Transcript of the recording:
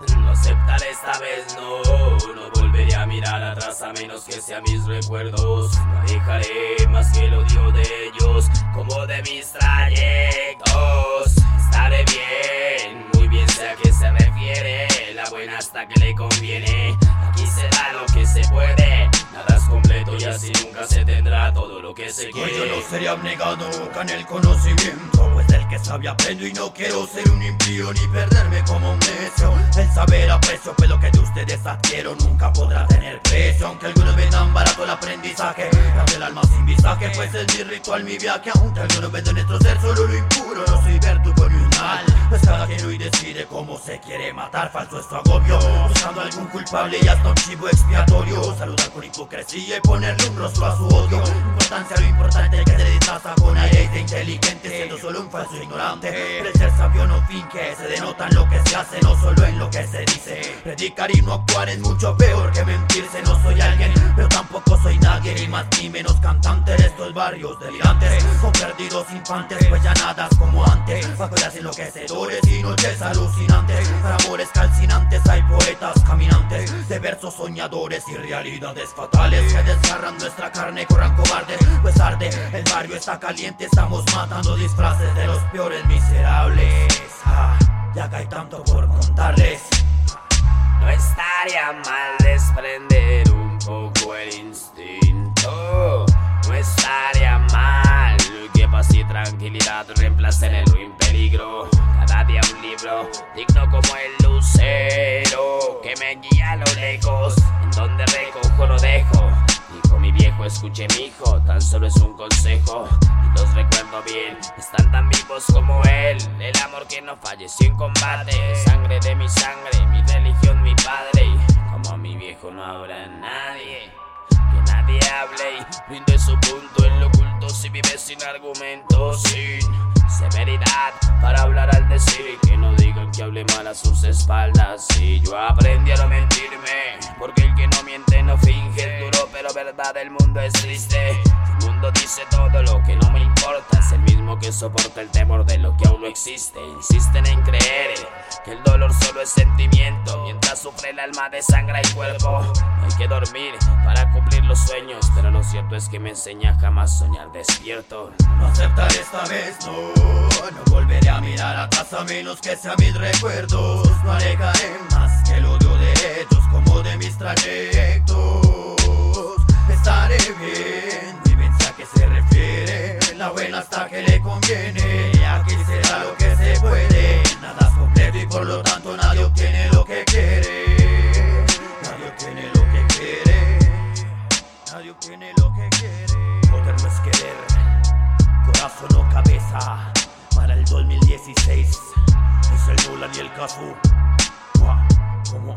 No aceptaré esta vez, no, no volveré a mirar atrás a menos que sean mis recuerdos. No dejaré más que el odio de ellos, como de mis trayectos. Estaré bien, muy bien sé a qué se refiere, la buena hasta que le conviene. Aquí se da lo que se puede, nada es completo y así nunca se tendrá todo lo que se Pues quiere. yo no seré abnegado nunca en el conocimiento Del que sabe aprendo y no quiero ser un impío Ni perderme como un necio. El saber aprecio pues lo que de ustedes adquiero Nunca podrá tener precio. Aunque algunos vendan barato el aprendizaje el alma sin visaje Pues es mi ritual, mi viaje Aunque algunos venden nuestro ser solo lo impuro No soy verdugo ni un mal. Pues cada quien hoy decide cómo se quiere matar Falso es tu agobio. Buscando algún culpable y hasta un chivo expiatorio. Saludar con hipocresía y ponerle un rostro a su odio Importancia lo importante que se disfraza con aire de inteligente Siendo solo un falso ignorante. Pero el ser sabio no finge Se denota en lo que se hace, no solo en lo que se dice. Predicar y no actuar es mucho peor que mentirse No soy alguien, pero tampoco soy nadie Ni más ni menos cantante de estos barrios delirantes. Con perdidos infantes, pues ya nada es como antes. Bajo las enloquecedores y noches alucinantes. Para amores calcinantes hay poetas caminantes De versos soñadores y realidades fatales Que desgarran nuestra carne, corran cobardes Pues arde, el barrio está caliente Estamos matando disfraces de los peores miserables Ah, Ya que hay tanto por contarles No estaría mal desprender un poco el instinto. No estaría mal que paz y tranquilidad reemplacen el ruin peligro. Cada día un libro digno como el lucero que me guía a lo lejos. En donde recojo lo dejo. Mi viejo, escuche mi hijo, tan solo es un consejo. Y los recuerdo bien, están tan vivos como él. El amor que no falleció en combate. Sangre de mi sangre, mi religión, mi padre. Y como mi viejo no habrá nadie. Que nadie hable y brinde su punto en lo oculto si vive sin argumentos, sin severidad para hablar al decir y que no digan que hable mal a sus espaldas. Y yo aprendí a no mentirme, porque el que no miente no finge, verdad, el mundo es triste. El mundo dice todo lo que no me importa, es el mismo que soporta el temor de lo que aún no existe. Insisten en creer que el dolor solo es sentimiento, mientras sufre el alma de sangre y cuerpo. No hay que dormir para cumplir los sueños, pero lo cierto es que me enseña jamás soñar despierto. No aceptaré esta vez, no No volveré a mirar atrás a menos que sean mis recuerdos No alejaré más que el odio de ellos como de mis trayectos tiene lo que quiere. Poder no es querer, corazón o cabeza. Para el 2016 es el Nolan y el Casu. Como